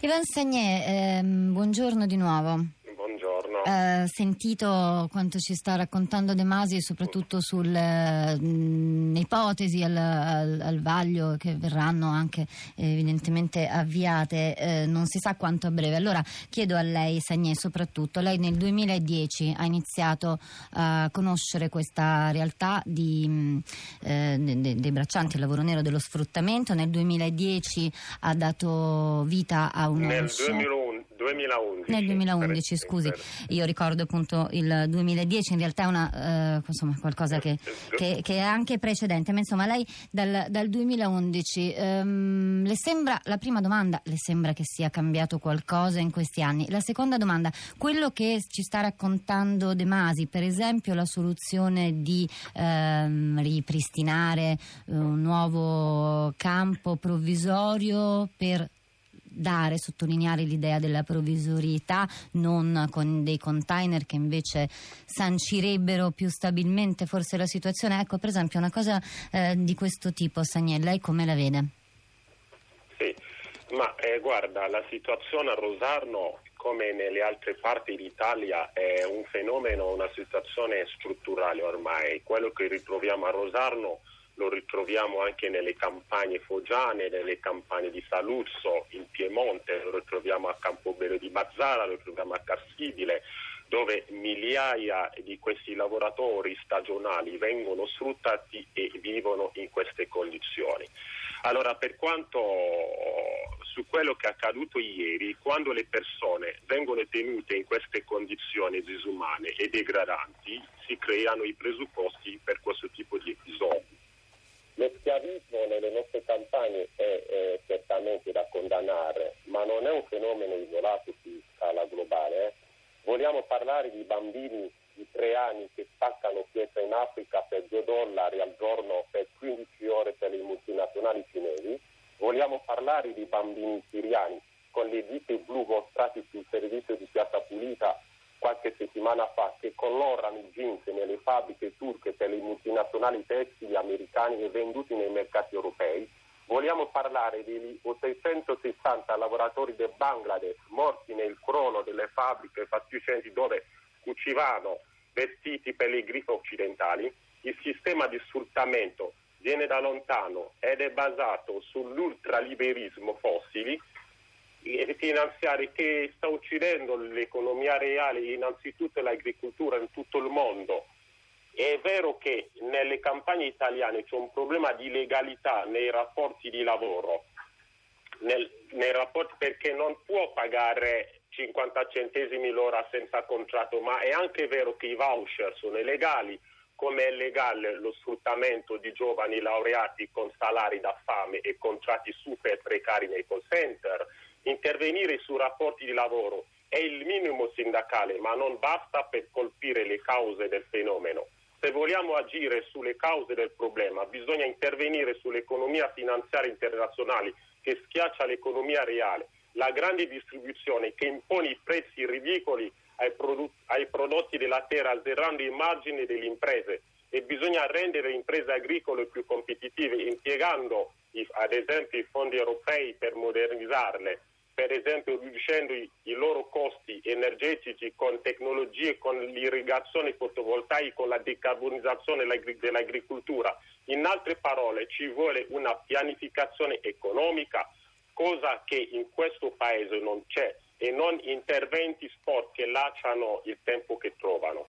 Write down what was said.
Ivan Sagné, ehm, buongiorno di nuovo. Eh, sentito quanto ci sta raccontando De Masi, soprattutto sulle ipotesi al, al, al, vaglio che verranno anche eh, evidentemente avviate, eh, non si sa quanto a breve. Allora chiedo a lei, Sagné, soprattutto, lei nel 2010 ha iniziato a conoscere questa realtà di, eh, dei, dei braccianti, il lavoro nero, dello sfruttamento, nel 2010 ha dato vita a un... Nel 2011 2011. Nel 2011, scusi, io ricordo appunto il 2010, in realtà è una, uh, insomma, qualcosa che, che, che, è anche precedente, ma insomma lei dal, dal 2011 um, ehm, le sembra, la prima domanda, le sembra che sia cambiato qualcosa in questi anni? La seconda domanda, quello che ci sta raccontando De Masi, per esempio la soluzione di um, ripristinare un nuovo campo provvisorio per dare, sottolineare l'idea della provvisorietà, non con dei container che invece sancirebbero più stabilmente forse la situazione. Ecco, per esempio, una cosa eh, di questo tipo, Sagnè, lei come la vede? Sì, ma eh, guarda, la situazione a Rosarno come nelle altre parti d'Italia è un fenomeno, una situazione strutturale ormai. Quello che ritroviamo a Rosarno lo ritroviamo anche nelle campagne foggiane, nelle campagne di Saluzzo, in Piemonte, lo ritroviamo a Campobello di Mazzara, lo ritroviamo a Carsibile, dove migliaia di questi lavoratori stagionali vengono sfruttati e vivono in queste condizioni. Allora, per quanto su quello che è accaduto ieri, quando le persone vengono tenute in queste condizioni disumane e degradanti, si creano i presupposti per questo tipo di episodi. Nelle nostre campagne è, è, certamente da condannare, ma non è un fenomeno isolato su scala globale. Eh. Vogliamo parlare di bambini di tre anni che spaccano pietra in Africa per 2 dollari al giorno per 15 ore per le multinazionali cinesi? Vogliamo parlare di bambini siriani con le dite blu mostrate sul servizio di Piazza Pulita qualche settimana fa che colorano i jeans fabbriche turche per le multinazionali tessili americane e venduti nei mercati europei. Vogliamo parlare degli 860 lavoratori del Bangladesh morti nel crollo delle fabbriche fatiscenti dove cucivano vestiti per le griffe occidentali. Il sistema di sfruttamento viene da lontano ed è basato sull'ultraliberismo fossili finanziari che sta uccidendo l'economia reale, innanzitutto l'agricoltura in tutto il mondo. È vero che nelle campagne italiane c'è un problema di legalità nei rapporti di lavoro, nel, nei rapporti perché non può pagare 50 centesimi l'ora senza contratto, ma è anche vero che i voucher sono illegali, come è legale lo sfruttamento di giovani laureati con salari da fame e contratti super precari nei call center intervenire sui rapporti di lavoro è il minimo sindacale, ma non basta per colpire le cause del fenomeno. Se vogliamo agire sulle cause del problema, bisogna intervenire sull'economia finanziaria internazionale che schiaccia l'economia reale, la grande distribuzione che impone i prezzi ridicoli ai, prodotti, ai prodotti della terra azzerando i margini delle imprese. E bisogna rendere le imprese agricole più competitive impiegando ad esempio i fondi europei per modernizzarle per esempio riducendo i, i, loro costi energetici con tecnologie, con l'irrigazione fotovoltaica, con la decarbonizzazione dell'agricoltura. In altre parole ci vuole una pianificazione economica, cosa che in questo paese non c'è, e non interventi sport che lasciano il tempo che trovano.